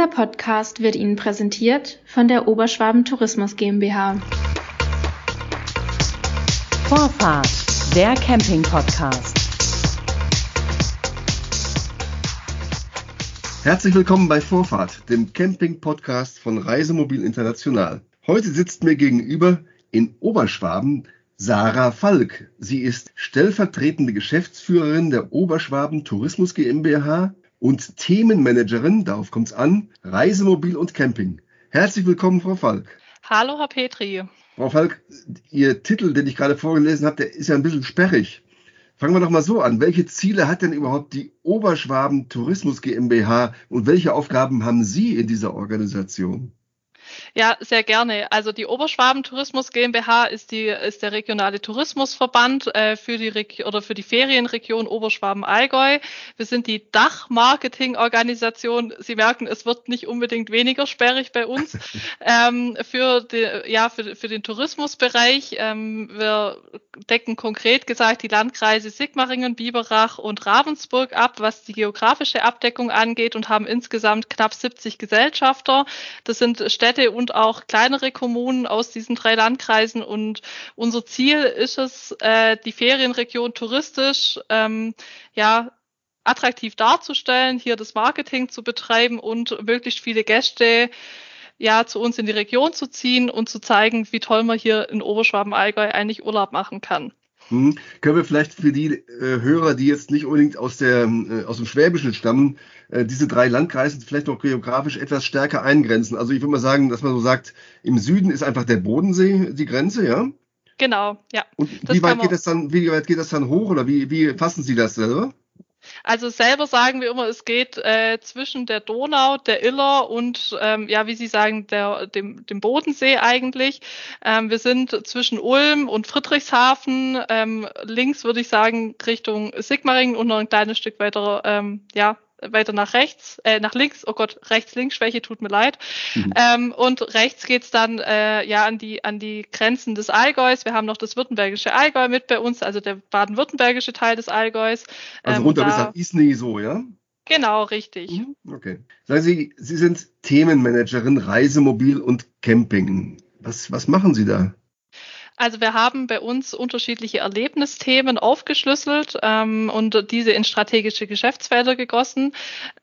Dieser Podcast wird Ihnen präsentiert von der Oberschwaben Tourismus GmbH. Vorfahrt, der Camping-Podcast. Herzlich willkommen bei Vorfahrt, dem Camping-Podcast von Reisemobil International. Heute sitzt mir gegenüber in Oberschwaben Sarah Falk. Sie ist stellvertretende Geschäftsführerin der Oberschwaben Tourismus GmbH und Themenmanagerin, darauf kommt es an, Reisemobil und Camping. Herzlich willkommen, Frau Falk. Hallo, Herr Petri. Frau Falk, Ihr Titel, den ich gerade vorgelesen habe, der ist ja ein bisschen sperrig. Fangen wir doch mal so an. Welche Ziele hat denn überhaupt die Oberschwaben Tourismus GmbH und welche Aufgaben haben Sie in dieser Organisation? Ja, sehr gerne. Also die Oberschwaben Tourismus GmbH ist die ist der regionale Tourismusverband äh, für die Reg oder für die Ferienregion Oberschwaben Allgäu. Wir sind die Dachmarketingorganisation. Sie merken, es wird nicht unbedingt weniger sperrig bei uns ähm, für die, ja für, für den Tourismusbereich. Ähm, wir decken konkret gesagt die Landkreise Sigmaringen, Biberach und Ravensburg ab, was die geografische Abdeckung angeht und haben insgesamt knapp 70 Gesellschafter. Das sind Städte und auch kleinere Kommunen aus diesen drei Landkreisen. Und unser Ziel ist es, äh, die Ferienregion touristisch ähm, ja attraktiv darzustellen, hier das Marketing zu betreiben und möglichst viele Gäste ja zu uns in die Region zu ziehen und zu zeigen, wie toll man hier in Oberschwaben-Allgäu eigentlich Urlaub machen kann. Hm. Können wir vielleicht für die äh, Hörer, die jetzt nicht unbedingt aus, der, äh, aus dem Schwäbischen stammen, äh, diese drei Landkreise vielleicht noch geografisch etwas stärker eingrenzen? Also ich würde mal sagen, dass man so sagt, im Süden ist einfach der Bodensee die Grenze, ja? Genau, ja. Und wie weit geht das dann, wie weit geht das dann hoch oder wie, wie fassen Sie das selber? Also selber sagen wir immer, es geht äh, zwischen der Donau, der Iller und ähm, ja, wie Sie sagen, der, dem, dem Bodensee eigentlich. Ähm, wir sind zwischen Ulm und Friedrichshafen. Ähm, links würde ich sagen Richtung Sigmaringen und noch ein kleines Stück weiter ähm, ja, weiter nach rechts, äh, nach links, oh Gott, rechts-links-Schwäche, tut mir leid. Mhm. Ähm, und rechts geht's dann äh, ja an die, an die Grenzen des Allgäus. Wir haben noch das württembergische Allgäu mit bei uns, also der baden-württembergische Teil des Allgäus. Also ähm, runter bis nach Isny so, ja? Genau, richtig. Mhm. Okay. Sagen Sie, Sie sind Themenmanagerin Reisemobil und Camping. Was, was machen Sie da? Also wir haben bei uns unterschiedliche Erlebnisthemen aufgeschlüsselt ähm, und diese in strategische Geschäftsfelder gegossen.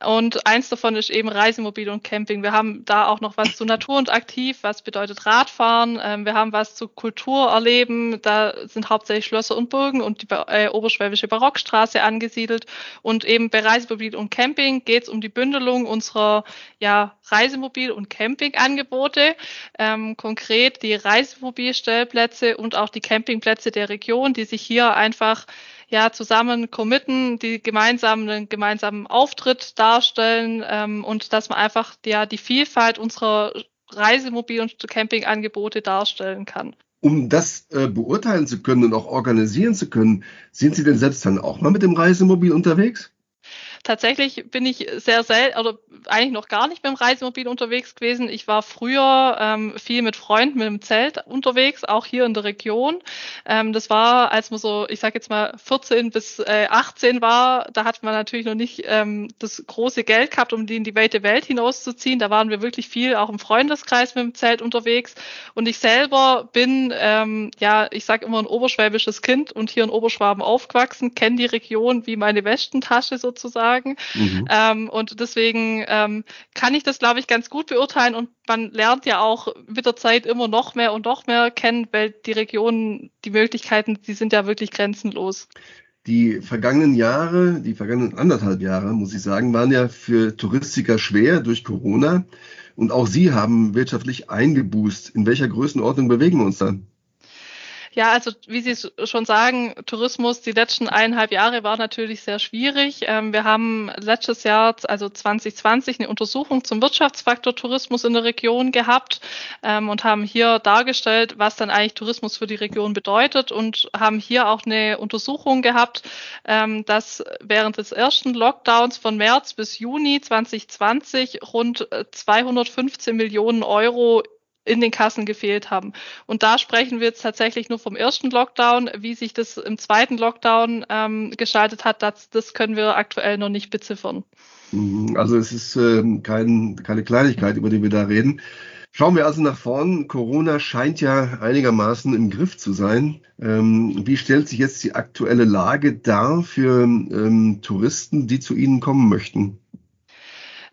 Und eins davon ist eben Reisemobil und Camping. Wir haben da auch noch was zu Natur und Aktiv, was bedeutet Radfahren. Ähm, wir haben was zu Kultur erleben. Da sind hauptsächlich Schlösser und Burgen und die äh, Oberschwäbische Barockstraße angesiedelt. Und eben bei Reisemobil und Camping geht es um die Bündelung unserer ja, Reisemobil- und Campingangebote. Ähm, konkret die Reisemobilstellplätze Plätze und auch die Campingplätze der Region, die sich hier einfach ja zusammen committen, die gemeinsamen einen gemeinsamen Auftritt darstellen ähm, und dass man einfach ja die Vielfalt unserer Reisemobil- und Campingangebote darstellen kann. Um das äh, beurteilen zu können und auch organisieren zu können, sind Sie denn selbst dann auch mal mit dem Reisemobil unterwegs? Tatsächlich bin ich sehr selten oder eigentlich noch gar nicht mit dem Reisemobil unterwegs gewesen. Ich war früher ähm, viel mit Freunden mit dem Zelt unterwegs, auch hier in der Region. Ähm, das war, als man so, ich sage jetzt mal 14 bis äh, 18 war, da hat man natürlich noch nicht ähm, das große Geld gehabt, um die in die weite Welt hinauszuziehen. Da waren wir wirklich viel auch im Freundeskreis mit dem Zelt unterwegs. Und ich selber bin, ähm, ja, ich sage immer ein oberschwäbisches Kind und hier in Oberschwaben aufgewachsen, kenne die Region wie meine Westentasche sozusagen sagen. Mhm. Ähm, und deswegen ähm, kann ich das, glaube ich, ganz gut beurteilen und man lernt ja auch mit der Zeit immer noch mehr und noch mehr kennen, weil die Regionen, die Möglichkeiten, die sind ja wirklich grenzenlos. Die vergangenen Jahre, die vergangenen anderthalb Jahre, muss ich sagen, waren ja für Touristiker schwer durch Corona. Und auch Sie haben wirtschaftlich eingeboost. In welcher Größenordnung bewegen wir uns dann? Ja, also wie Sie schon sagen, Tourismus die letzten eineinhalb Jahre war natürlich sehr schwierig. Ähm, wir haben letztes Jahr, also 2020, eine Untersuchung zum Wirtschaftsfaktor Tourismus in der Region gehabt ähm, und haben hier dargestellt, was dann eigentlich Tourismus für die Region bedeutet und haben hier auch eine Untersuchung gehabt, ähm, dass während des ersten Lockdowns von März bis Juni 2020 rund 215 Millionen Euro in den Kassen gefehlt haben. Und da sprechen wir jetzt tatsächlich nur vom ersten Lockdown. Wie sich das im zweiten Lockdown ähm, gestaltet hat, das, das können wir aktuell noch nicht beziffern. Mhm. Also es ist ähm, kein, keine Kleinigkeit, über die wir da reden. Schauen wir also nach vorn. Corona scheint ja einigermaßen im Griff zu sein. Ähm, wie stellt sich jetzt die aktuelle Lage dar für ähm, Touristen, die zu Ihnen kommen möchten?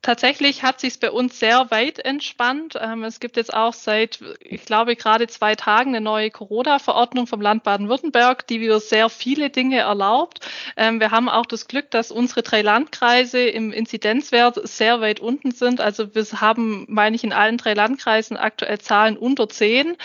Tatsächlich hat sich bei uns sehr weit entspannt. Ähm, es gibt jetzt auch seit, ich glaube, gerade zwei Tagen eine neue Corona-Verordnung vom Land Baden-Württemberg, die wieder sehr viele Dinge erlaubt. Ähm, wir haben auch das Glück, dass unsere drei Landkreise im Inzidenzwert sehr weit unten sind. Also wir haben, meine ich, in allen drei Landkreisen aktuell Zahlen unter zehn.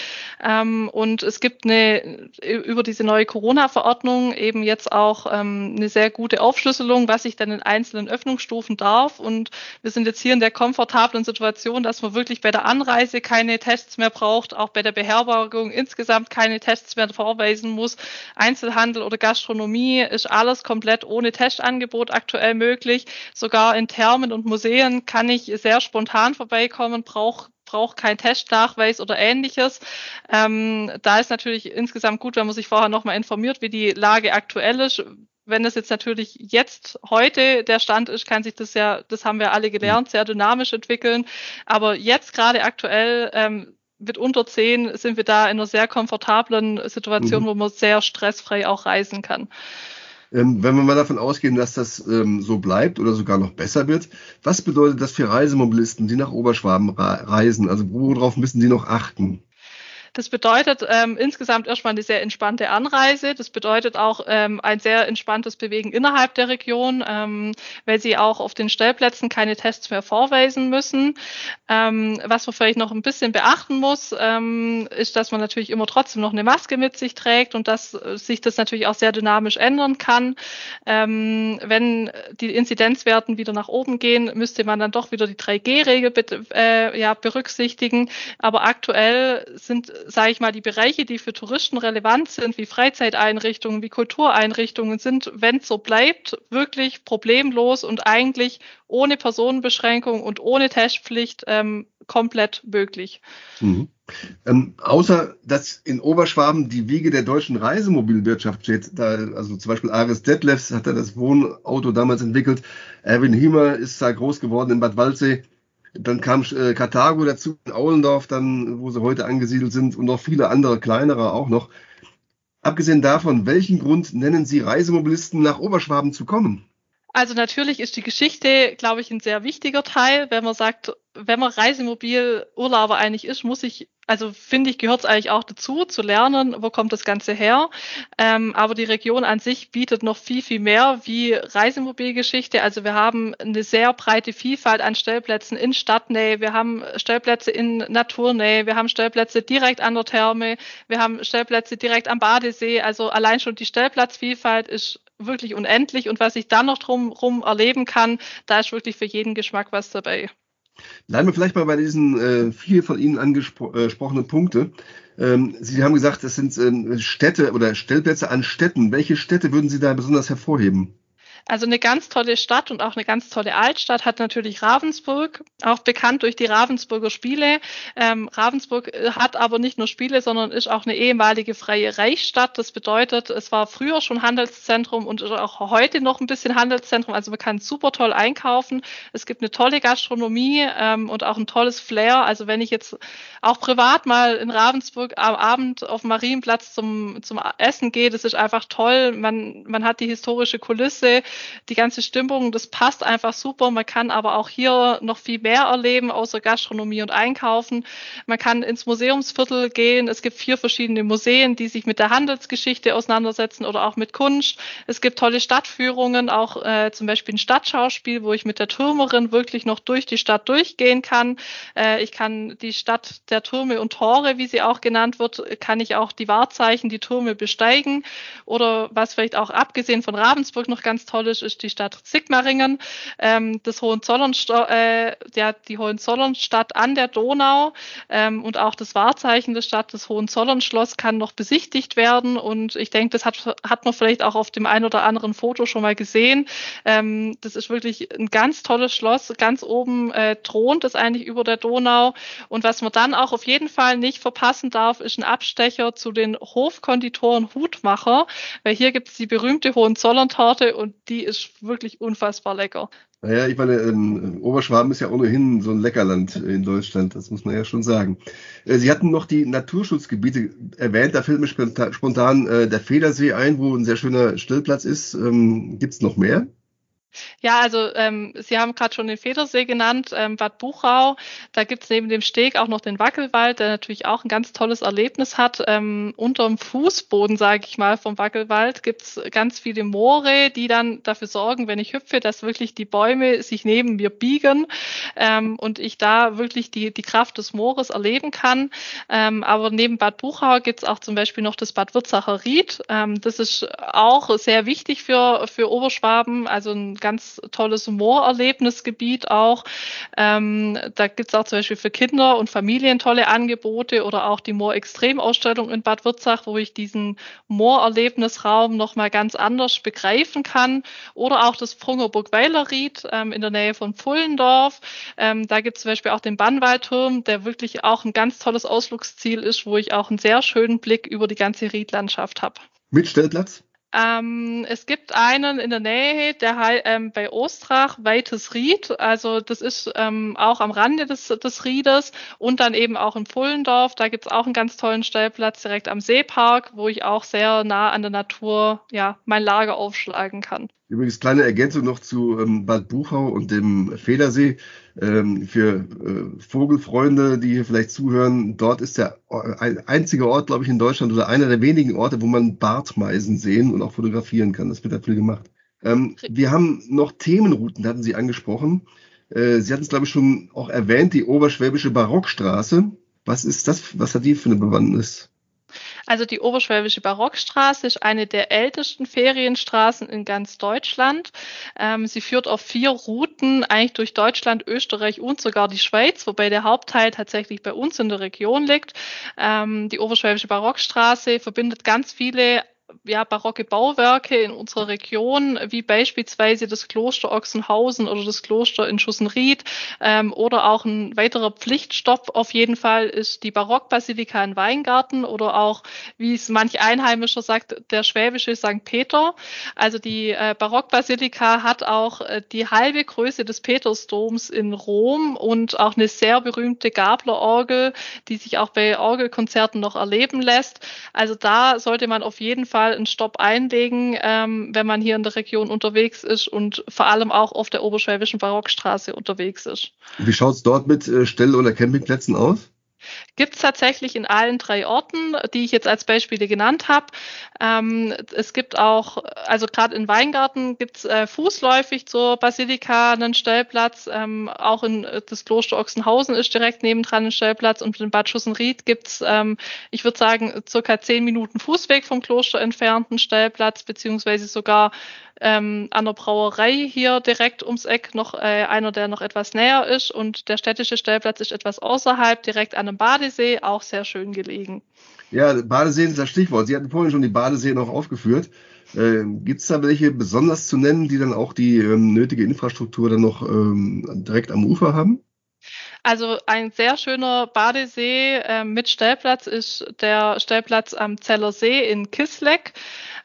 Ähm, und es gibt eine, über diese neue Corona-Verordnung eben jetzt auch eine sehr gute Aufschlüsselung, was ich dann in einzelnen Öffnungsstufen darf. Und wir wir sind jetzt hier in der komfortablen Situation, dass man wirklich bei der Anreise keine Tests mehr braucht, auch bei der Beherbergung insgesamt keine Tests mehr vorweisen muss. Einzelhandel oder Gastronomie ist alles komplett ohne Testangebot aktuell möglich. Sogar in Thermen und Museen kann ich sehr spontan vorbeikommen, brauche braucht kein Testnachweis oder ähnliches. Ähm, da ist natürlich insgesamt gut, wenn man sich vorher nochmal informiert, wie die Lage aktuell ist wenn das jetzt natürlich jetzt heute der Stand ist, kann sich das ja, das haben wir alle gelernt, sehr dynamisch entwickeln. Aber jetzt gerade aktuell ähm, mit unter zehn sind wir da in einer sehr komfortablen Situation, mhm. wo man sehr stressfrei auch reisen kann. Ähm, wenn wir mal davon ausgehen, dass das ähm, so bleibt oder sogar noch besser wird, was bedeutet das für Reisemobilisten, die nach Oberschwaben reisen? Also worauf müssen die noch achten? Das bedeutet ähm, insgesamt erstmal eine sehr entspannte Anreise. Das bedeutet auch ähm, ein sehr entspanntes Bewegen innerhalb der Region, ähm, weil sie auch auf den Stellplätzen keine Tests mehr vorweisen müssen. Ähm, was man vielleicht noch ein bisschen beachten muss, ähm, ist, dass man natürlich immer trotzdem noch eine Maske mit sich trägt und dass äh, sich das natürlich auch sehr dynamisch ändern kann. Ähm, wenn die Inzidenzwerten wieder nach oben gehen, müsste man dann doch wieder die 3G-Regel äh, ja, berücksichtigen. Aber aktuell sind sage ich mal, die Bereiche, die für Touristen relevant sind, wie Freizeiteinrichtungen, wie Kultureinrichtungen, sind, wenn es so bleibt, wirklich problemlos und eigentlich ohne Personenbeschränkung und ohne Testpflicht ähm, komplett möglich. Mhm. Ähm, außer dass in Oberschwaben die Wiege der deutschen Reisemobilwirtschaft steht, da, also zum Beispiel Aris Detlefs hat er das Wohnauto damals entwickelt, Erwin Hiemer ist da groß geworden in Bad Waldsee. Dann kam äh, Karthago dazu, Aulendorf, dann, wo sie heute angesiedelt sind, und noch viele andere kleinere auch noch. Abgesehen davon, welchen Grund nennen Sie Reisemobilisten nach Oberschwaben zu kommen? Also natürlich ist die Geschichte, glaube ich, ein sehr wichtiger Teil. Wenn man sagt, wenn man Reisemobil-Urlauber eigentlich ist, muss ich, also finde ich, gehört es eigentlich auch dazu, zu lernen, wo kommt das Ganze her. Ähm, aber die Region an sich bietet noch viel, viel mehr wie Reisemobilgeschichte. Also wir haben eine sehr breite Vielfalt an Stellplätzen in Stadtnähe, wir haben Stellplätze in Naturnähe, wir haben Stellplätze direkt an der Therme, wir haben Stellplätze direkt am Badesee. Also allein schon die Stellplatzvielfalt ist wirklich unendlich und was ich dann noch drumherum erleben kann, da ist wirklich für jeden Geschmack was dabei. Bleiben wir vielleicht mal bei diesen äh, vier von Ihnen angesprochenen Punkte. Ähm, Sie haben gesagt, es sind ähm, Städte oder Stellplätze an Städten. Welche Städte würden Sie da besonders hervorheben? Also eine ganz tolle Stadt und auch eine ganz tolle Altstadt hat natürlich Ravensburg, auch bekannt durch die Ravensburger Spiele. Ähm, Ravensburg äh, hat aber nicht nur Spiele, sondern ist auch eine ehemalige freie Reichsstadt. Das bedeutet, es war früher schon Handelszentrum und auch heute noch ein bisschen Handelszentrum. Also man kann super toll einkaufen. Es gibt eine tolle Gastronomie ähm, und auch ein tolles Flair. Also wenn ich jetzt auch privat mal in Ravensburg am Abend auf Marienplatz zum, zum Essen gehe, das ist einfach toll. Man, man hat die historische Kulisse die ganze Stimmung, das passt einfach super. Man kann aber auch hier noch viel mehr erleben, außer Gastronomie und Einkaufen. Man kann ins Museumsviertel gehen. Es gibt vier verschiedene Museen, die sich mit der Handelsgeschichte auseinandersetzen oder auch mit Kunst. Es gibt tolle Stadtführungen, auch äh, zum Beispiel ein Stadtschauspiel, wo ich mit der Türmerin wirklich noch durch die Stadt durchgehen kann. Äh, ich kann die Stadt der Türme und Tore, wie sie auch genannt wird, kann ich auch die Wahrzeichen, die Türme besteigen. Oder was vielleicht auch abgesehen von Ravensburg noch ganz toll ist, ist die Stadt Sigmaringen, ähm, das Hohenzollern, äh, ja, die Hohenzollernstadt an der Donau ähm, und auch das Wahrzeichen der Stadt, das Hohenzollernschloss, kann noch besichtigt werden. Und ich denke, das hat, hat man vielleicht auch auf dem einen oder anderen Foto schon mal gesehen. Ähm, das ist wirklich ein ganz tolles Schloss. Ganz oben äh, thront es eigentlich über der Donau. Und was man dann auch auf jeden Fall nicht verpassen darf, ist ein Abstecher zu den Hofkonditoren Hutmacher, weil hier gibt es die berühmte Hohenzollern-Torte und die ist wirklich unfassbar lecker. Naja, ich meine, ähm, Oberschwaben ist ja ohnehin so ein Leckerland in Deutschland, das muss man ja schon sagen. Äh, Sie hatten noch die Naturschutzgebiete erwähnt, da fällt mir spontan äh, der Federsee ein, wo ein sehr schöner Stillplatz ist. Ähm, Gibt es noch mehr? Ja, also ähm, Sie haben gerade schon den Federsee genannt, ähm, Bad Buchau. Da gibt es neben dem Steg auch noch den Wackelwald, der natürlich auch ein ganz tolles Erlebnis hat. Ähm, unterm Fußboden, sage ich mal, vom Wackelwald gibt es ganz viele Moore, die dann dafür sorgen, wenn ich hüpfe, dass wirklich die Bäume sich neben mir biegen ähm, und ich da wirklich die, die Kraft des Moores erleben kann. Ähm, aber neben Bad Buchau gibt es auch zum Beispiel noch das Bad Würzacher Ried. Ähm, das ist auch sehr wichtig für, für Oberschwaben, also ein ganz tolles Moorerlebnisgebiet auch. Ähm, da gibt es auch zum Beispiel für Kinder und Familien tolle Angebote oder auch die Moor-Extrem-Ausstellung in Bad Würzach, wo ich diesen Moorerlebnisraum nochmal ganz anders begreifen kann. Oder auch das Prungerburg-Weilerried ähm, in der Nähe von Pfullendorf. Ähm, da gibt es zum Beispiel auch den Bannwaldturm, der wirklich auch ein ganz tolles Ausflugsziel ist, wo ich auch einen sehr schönen Blick über die ganze Riedlandschaft habe. Mit Stellplatz? Ähm, es gibt einen in der Nähe, der ähm, bei Ostrach, Weites Ried. Also das ist ähm, auch am Rande des, des Riedes und dann eben auch in Pullendorf. Da gibt's auch einen ganz tollen Stellplatz direkt am Seepark, wo ich auch sehr nah an der Natur ja mein Lager aufschlagen kann. Übrigens kleine Ergänzung noch zu ähm, Bad Buchau und dem Federsee. Ähm, für äh, Vogelfreunde, die hier vielleicht zuhören, dort ist der ein einzige Ort, glaube ich, in Deutschland oder einer der wenigen Orte, wo man Bartmeisen sehen und auch fotografieren kann. Das wird da viel gemacht. Ähm, wir haben noch Themenrouten, hatten Sie angesprochen. Äh, Sie hatten es, glaube ich, schon auch erwähnt, die Oberschwäbische Barockstraße. Was ist das? Was hat die für eine Bewandtnis? Also die Oberschwäbische Barockstraße ist eine der ältesten Ferienstraßen in ganz Deutschland. Ähm, sie führt auf vier Routen eigentlich durch Deutschland, Österreich und sogar die Schweiz, wobei der Hauptteil tatsächlich bei uns in der Region liegt. Ähm, die Oberschwäbische Barockstraße verbindet ganz viele ja, barocke Bauwerke in unserer Region, wie beispielsweise das Kloster Ochsenhausen oder das Kloster in Schussenried ähm, oder auch ein weiterer Pflichtstopp auf jeden Fall ist die Barockbasilika in Weingarten oder auch, wie es manch Einheimischer sagt, der schwäbische St. Peter. Also die äh, Barockbasilika hat auch äh, die halbe Größe des Petersdoms in Rom und auch eine sehr berühmte Gablerorgel, die sich auch bei Orgelkonzerten noch erleben lässt. Also da sollte man auf jeden Fall Fall einen Stopp einlegen, ähm, wenn man hier in der Region unterwegs ist und vor allem auch auf der Oberschwäbischen Barockstraße unterwegs ist. Wie schaut es dort mit äh, Stell- oder Campingplätzen aus? Gibt es tatsächlich in allen drei Orten, die ich jetzt als Beispiele genannt habe. Ähm, es gibt auch, also gerade in Weingarten gibt es äh, fußläufig zur Basilika einen Stellplatz. Ähm, auch in äh, das Kloster Ochsenhausen ist direkt nebendran ein Stellplatz und in Bad Schussenried gibt es, ähm, ich würde sagen, circa zehn Minuten Fußweg vom Kloster entfernten Stellplatz, beziehungsweise sogar ähm, an der Brauerei hier direkt ums Eck noch äh, einer, der noch etwas näher ist. Und der städtische Stellplatz ist etwas außerhalb, direkt an einem Badesee, auch sehr schön gelegen. Ja, Badesee ist das Stichwort. Sie hatten vorhin schon die Badesee noch aufgeführt. Äh, Gibt es da welche besonders zu nennen, die dann auch die ähm, nötige Infrastruktur dann noch ähm, direkt am Ufer haben? Also ein sehr schöner Badesee äh, mit Stellplatz ist der Stellplatz am Zeller See in Kisleck.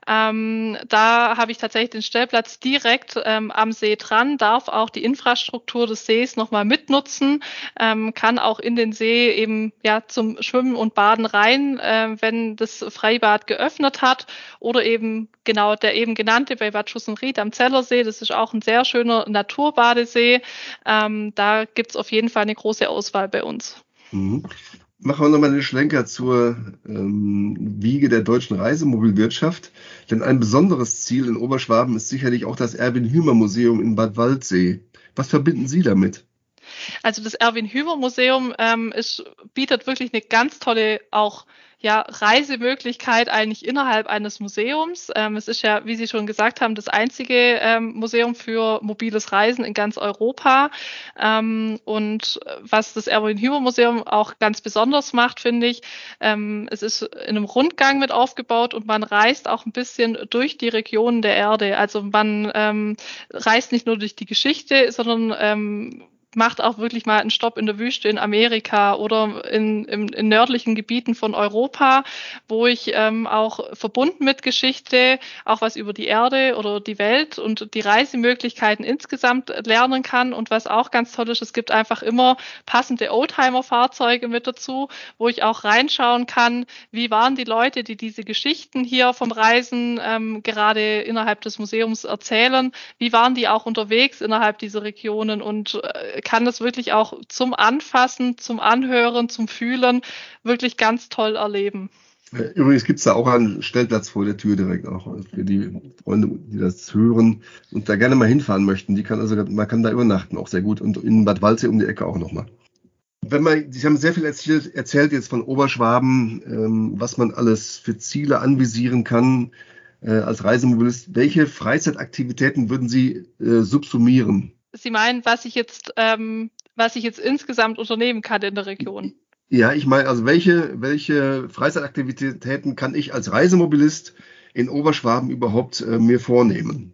Ähm, da habe ich tatsächlich den Stellplatz direkt ähm, am See dran, darf auch die Infrastruktur des Sees nochmal mitnutzen, ähm, kann auch in den See eben ja zum Schwimmen und Baden rein, äh, wenn das Freibad geöffnet hat oder eben genau der eben genannte bei Bad Schussenried am Zellersee. Das ist auch ein sehr schöner Naturbadesee. Ähm, da gibt's auf jeden Fall eine große Auswahl bei uns. Mhm. Machen wir nochmal den Schlenker zur ähm, Wiege der deutschen Reisemobilwirtschaft. Denn ein besonderes Ziel in Oberschwaben ist sicherlich auch das Erwin-Hümer-Museum in Bad Waldsee. Was verbinden Sie damit? Also das Erwin Hümer Museum ähm, ist, bietet wirklich eine ganz tolle auch ja, Reisemöglichkeit eigentlich innerhalb eines Museums. Ähm, es ist ja, wie Sie schon gesagt haben, das einzige ähm, Museum für mobiles Reisen in ganz Europa. Ähm, und was das Erwin Hümer Museum auch ganz besonders macht, finde ich, ähm, es ist in einem Rundgang mit aufgebaut und man reist auch ein bisschen durch die Regionen der Erde. Also man ähm, reist nicht nur durch die Geschichte, sondern ähm, macht auch wirklich mal einen Stopp in der Wüste in Amerika oder in, in, in nördlichen Gebieten von Europa, wo ich ähm, auch verbunden mit Geschichte auch was über die Erde oder die Welt und die Reisemöglichkeiten insgesamt lernen kann. Und was auch ganz toll ist, es gibt einfach immer passende Oldtimer-Fahrzeuge mit dazu, wo ich auch reinschauen kann, wie waren die Leute, die diese Geschichten hier vom Reisen ähm, gerade innerhalb des Museums erzählen, wie waren die auch unterwegs innerhalb dieser Regionen und äh, kann das wirklich auch zum Anfassen, zum Anhören, zum Fühlen wirklich ganz toll erleben. Äh, übrigens gibt es da auch einen Stellplatz vor der Tür direkt auch für die Freunde, die das hören und da gerne mal hinfahren möchten. Die kann also, man kann da übernachten auch sehr gut und in Bad Waldsee um die Ecke auch nochmal. Wenn man, Sie haben sehr viel erzählt, erzählt jetzt von Oberschwaben, ähm, was man alles für Ziele anvisieren kann äh, als Reisemobilist. Welche Freizeitaktivitäten würden Sie äh, subsumieren? Sie meinen, was ich jetzt, ähm, was ich jetzt insgesamt unternehmen kann in der Region? Ja, ich meine, also welche, welche Freizeitaktivitäten kann ich als Reisemobilist in Oberschwaben überhaupt äh, mir vornehmen?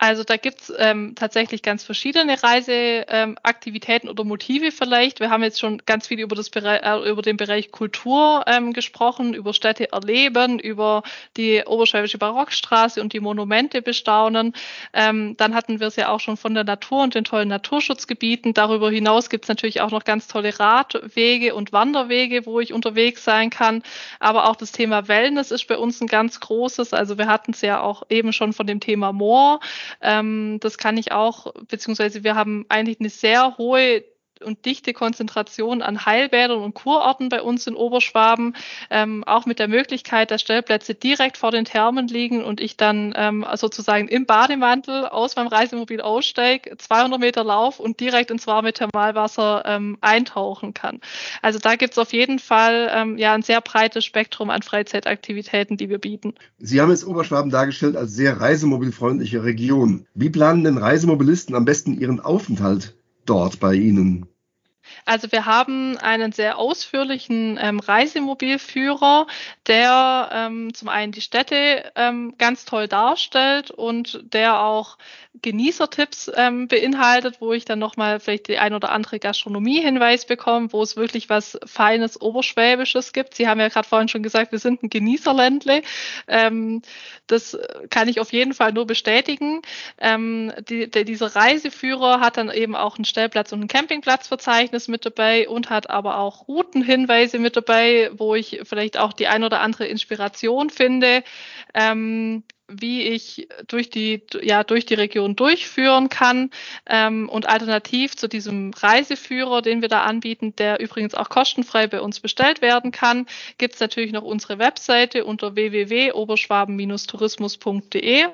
Also da gibt's ähm, tatsächlich ganz verschiedene Reiseaktivitäten ähm, oder Motive vielleicht. Wir haben jetzt schon ganz viel über, das Bereich, äh, über den Bereich Kultur ähm, gesprochen, über Städte erleben, über die Oberschwäbische Barockstraße und die Monumente bestaunen. Ähm, dann hatten wir es ja auch schon von der Natur und den tollen Naturschutzgebieten. Darüber hinaus gibt's natürlich auch noch ganz tolle Radwege und Wanderwege, wo ich unterwegs sein kann. Aber auch das Thema Wellness ist bei uns ein ganz großes. Also wir hatten es ja auch eben schon von dem Thema Moor. Ähm, das kann ich auch, beziehungsweise wir haben eigentlich eine sehr hohe und dichte Konzentration an Heilbädern und Kurorten bei uns in Oberschwaben, ähm, auch mit der Möglichkeit, dass Stellplätze direkt vor den Thermen liegen und ich dann ähm, sozusagen im Bademantel aus meinem Reisemobil aussteige, 200 Meter Lauf und direkt ins warme Thermalwasser ähm, eintauchen kann. Also da gibt es auf jeden Fall ähm, ja ein sehr breites Spektrum an Freizeitaktivitäten, die wir bieten. Sie haben jetzt Oberschwaben dargestellt als sehr reisemobilfreundliche Region. Wie planen denn Reisemobilisten am besten ihren Aufenthalt dort bei Ihnen? Also wir haben einen sehr ausführlichen ähm, Reisemobilführer, der ähm, zum einen die Städte ähm, ganz toll darstellt und der auch Genießertipps ähm, beinhaltet, wo ich dann nochmal vielleicht die ein oder andere Gastronomie-Hinweis bekomme, wo es wirklich was Feines Oberschwäbisches gibt. Sie haben ja gerade vorhin schon gesagt, wir sind ein Genießerländle. Ähm, das kann ich auf jeden Fall nur bestätigen. Ähm, die, der, dieser Reiseführer hat dann eben auch einen Stellplatz und ein Campingplatzverzeichnis mit dabei und hat aber auch Routenhinweise mit dabei, wo ich vielleicht auch die ein oder andere Inspiration finde. Ähm, wie ich durch die, ja, durch die Region durchführen kann. Ähm, und alternativ zu diesem Reiseführer, den wir da anbieten, der übrigens auch kostenfrei bei uns bestellt werden kann, gibt es natürlich noch unsere Webseite unter www.oberschwaben-tourismus.de.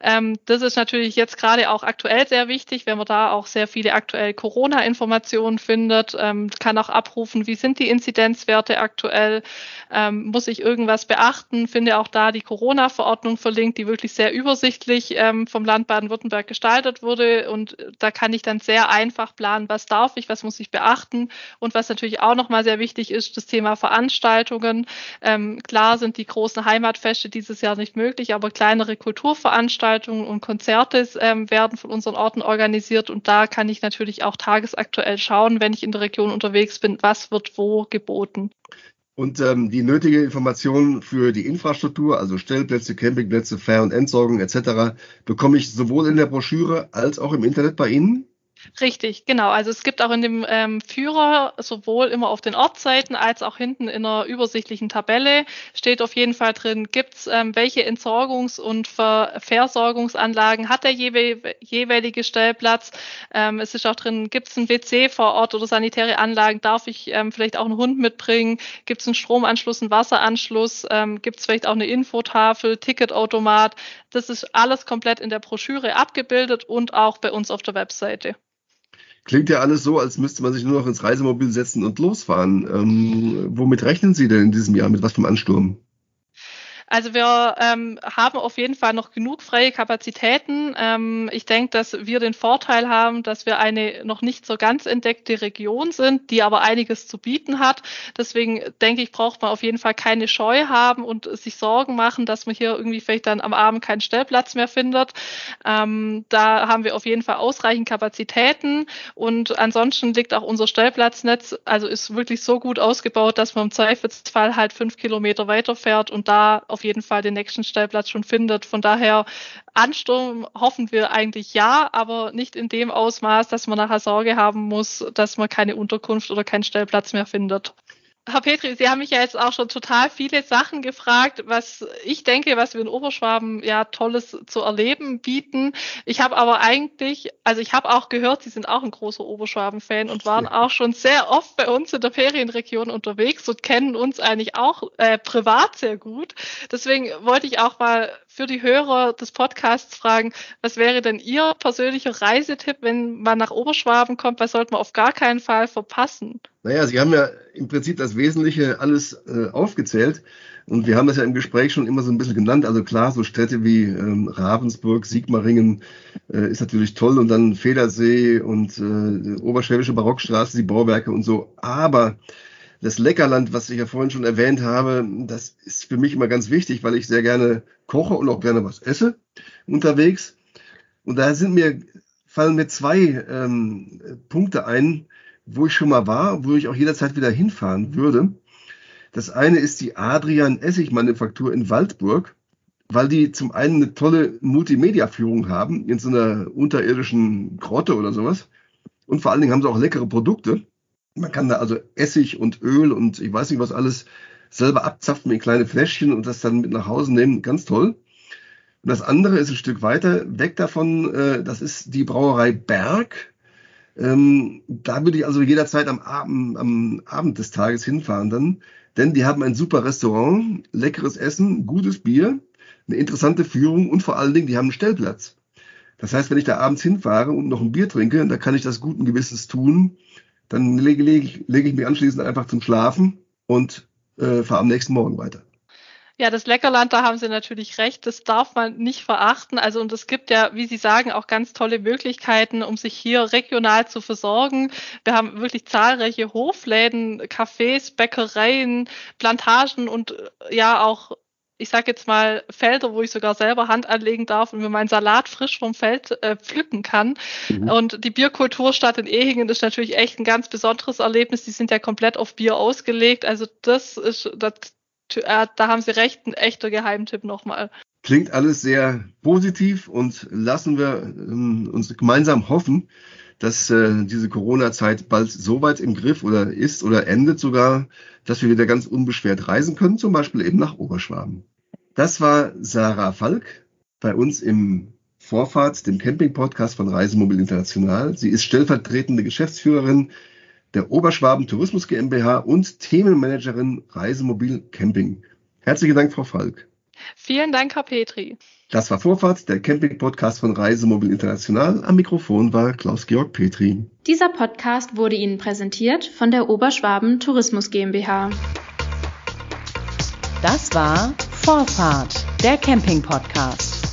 Ähm, das ist natürlich jetzt gerade auch aktuell sehr wichtig, wenn man da auch sehr viele aktuell Corona-Informationen findet, ähm, kann auch abrufen, wie sind die Inzidenzwerte aktuell, ähm, muss ich irgendwas beachten, finde auch da die Corona-Verordnung verlinkt, die wirklich sehr übersichtlich ähm, vom Land Baden-Württemberg gestaltet wurde. Und da kann ich dann sehr einfach planen, was darf ich, was muss ich beachten? Und was natürlich auch nochmal sehr wichtig ist, das Thema Veranstaltungen. Ähm, klar sind die großen Heimatfeste dieses Jahr nicht möglich, aber kleinere Kulturveranstaltungen Veranstaltungen und Konzerte ähm, werden von unseren Orten organisiert und da kann ich natürlich auch tagesaktuell schauen, wenn ich in der Region unterwegs bin, was wird wo geboten. Und ähm, die nötige Information für die Infrastruktur, also Stellplätze, Campingplätze, Fähr- und Entsorgung etc., bekomme ich sowohl in der Broschüre als auch im Internet bei Ihnen? Richtig, genau. Also es gibt auch in dem ähm, Führer sowohl immer auf den Ortsseiten als auch hinten in einer übersichtlichen Tabelle steht auf jeden Fall drin, gibt's ähm, welche Entsorgungs- und Ver Versorgungsanlagen hat der jeweilige Stellplatz. Ähm, es ist auch drin, gibt's ein WC vor Ort oder sanitäre Anlagen, darf ich ähm, vielleicht auch einen Hund mitbringen, gibt's einen Stromanschluss, einen Wasseranschluss, ähm, gibt's vielleicht auch eine Infotafel, Ticketautomat. Das ist alles komplett in der Broschüre abgebildet und auch bei uns auf der Webseite. Klingt ja alles so, als müsste man sich nur noch ins Reisemobil setzen und losfahren. Ähm, womit rechnen Sie denn in diesem Jahr? Mit was einem Ansturm? Also wir ähm, haben auf jeden Fall noch genug freie Kapazitäten. Ähm, ich denke, dass wir den Vorteil haben, dass wir eine noch nicht so ganz entdeckte Region sind, die aber einiges zu bieten hat. Deswegen denke ich, braucht man auf jeden Fall keine Scheu haben und sich Sorgen machen, dass man hier irgendwie vielleicht dann am Abend keinen Stellplatz mehr findet. Ähm, da haben wir auf jeden Fall ausreichend Kapazitäten und ansonsten liegt auch unser Stellplatznetz, also ist wirklich so gut ausgebaut, dass man im Zweifelsfall halt fünf Kilometer weiterfährt und da auf jeden Fall den nächsten Stellplatz schon findet. Von daher Ansturm hoffen wir eigentlich ja, aber nicht in dem Ausmaß, dass man nachher Sorge haben muss, dass man keine Unterkunft oder keinen Stellplatz mehr findet. Herr Petri, Sie haben mich ja jetzt auch schon total viele Sachen gefragt, was ich denke, was wir in Oberschwaben ja tolles zu erleben bieten. Ich habe aber eigentlich, also ich habe auch gehört, Sie sind auch ein großer Oberschwaben-Fan und waren auch schon sehr oft bei uns in der Ferienregion unterwegs und kennen uns eigentlich auch äh, privat sehr gut. Deswegen wollte ich auch mal für die Hörer des Podcasts fragen, was wäre denn Ihr persönlicher Reisetipp, wenn man nach Oberschwaben kommt? Was sollte man auf gar keinen Fall verpassen? Naja, Sie haben ja im Prinzip das Wesentliche alles äh, aufgezählt. Und wir haben das ja im Gespräch schon immer so ein bisschen genannt. Also klar, so Städte wie ähm, Ravensburg, Sigmaringen äh, ist natürlich toll und dann Federsee und äh, Oberschwäbische Barockstraße, die Bauwerke und so. Aber das Leckerland, was ich ja vorhin schon erwähnt habe, das ist für mich immer ganz wichtig, weil ich sehr gerne koche und auch gerne was esse unterwegs. Und da sind mir, fallen mir zwei ähm, Punkte ein, wo ich schon mal war, wo ich auch jederzeit wieder hinfahren würde. Das eine ist die Adrian Essig Manufaktur in Waldburg, weil die zum einen eine tolle Multimedia-Führung haben in so einer unterirdischen Grotte oder sowas. Und vor allen Dingen haben sie auch leckere Produkte. Man kann da also Essig und Öl und ich weiß nicht was alles selber abzapfen in kleine Fläschchen und das dann mit nach Hause nehmen. Ganz toll. Und das andere ist ein Stück weiter weg davon. Äh, das ist die Brauerei Berg. Ähm, da würde ich also jederzeit am Abend, am Abend des Tages hinfahren dann. Denn die haben ein super Restaurant, leckeres Essen, gutes Bier, eine interessante Führung und vor allen Dingen, die haben einen Stellplatz. Das heißt, wenn ich da abends hinfahre und noch ein Bier trinke, da kann ich das guten Gewissens tun. Dann lege, lege, lege ich mich anschließend einfach zum Schlafen und äh, fahre am nächsten Morgen weiter. Ja, das Leckerland, da haben Sie natürlich recht, das darf man nicht verachten. Also und es gibt ja, wie Sie sagen, auch ganz tolle Möglichkeiten, um sich hier regional zu versorgen. Wir haben wirklich zahlreiche Hofläden, Cafés, Bäckereien, Plantagen und äh, ja auch ich sage jetzt mal, Felder, wo ich sogar selber Hand anlegen darf und mir meinen Salat frisch vom Feld äh, pflücken kann. Mhm. Und die Bierkulturstadt in Ehingen ist natürlich echt ein ganz besonderes Erlebnis. Die sind ja komplett auf Bier ausgelegt. Also das ist, das, äh, da haben Sie recht, ein echter Geheimtipp nochmal. Klingt alles sehr positiv und lassen wir ähm, uns gemeinsam hoffen, dass äh, diese Corona-Zeit bald so weit im Griff oder ist oder endet sogar, dass wir wieder ganz unbeschwert reisen können, zum Beispiel eben nach Oberschwaben. Das war Sarah Falk bei uns im Vorfahrt, dem Camping-Podcast von Reisemobil International. Sie ist stellvertretende Geschäftsführerin der Oberschwaben Tourismus GmbH und Themenmanagerin Reisemobil Camping. Herzlichen Dank, Frau Falk. Vielen Dank, Herr Petri. Das war Vorfahrt, der Camping-Podcast von Reisemobil International. Am Mikrofon war Klaus-Georg Petri. Dieser Podcast wurde Ihnen präsentiert von der Oberschwaben Tourismus GmbH. Das war Vorfahrt, der Camping-Podcast.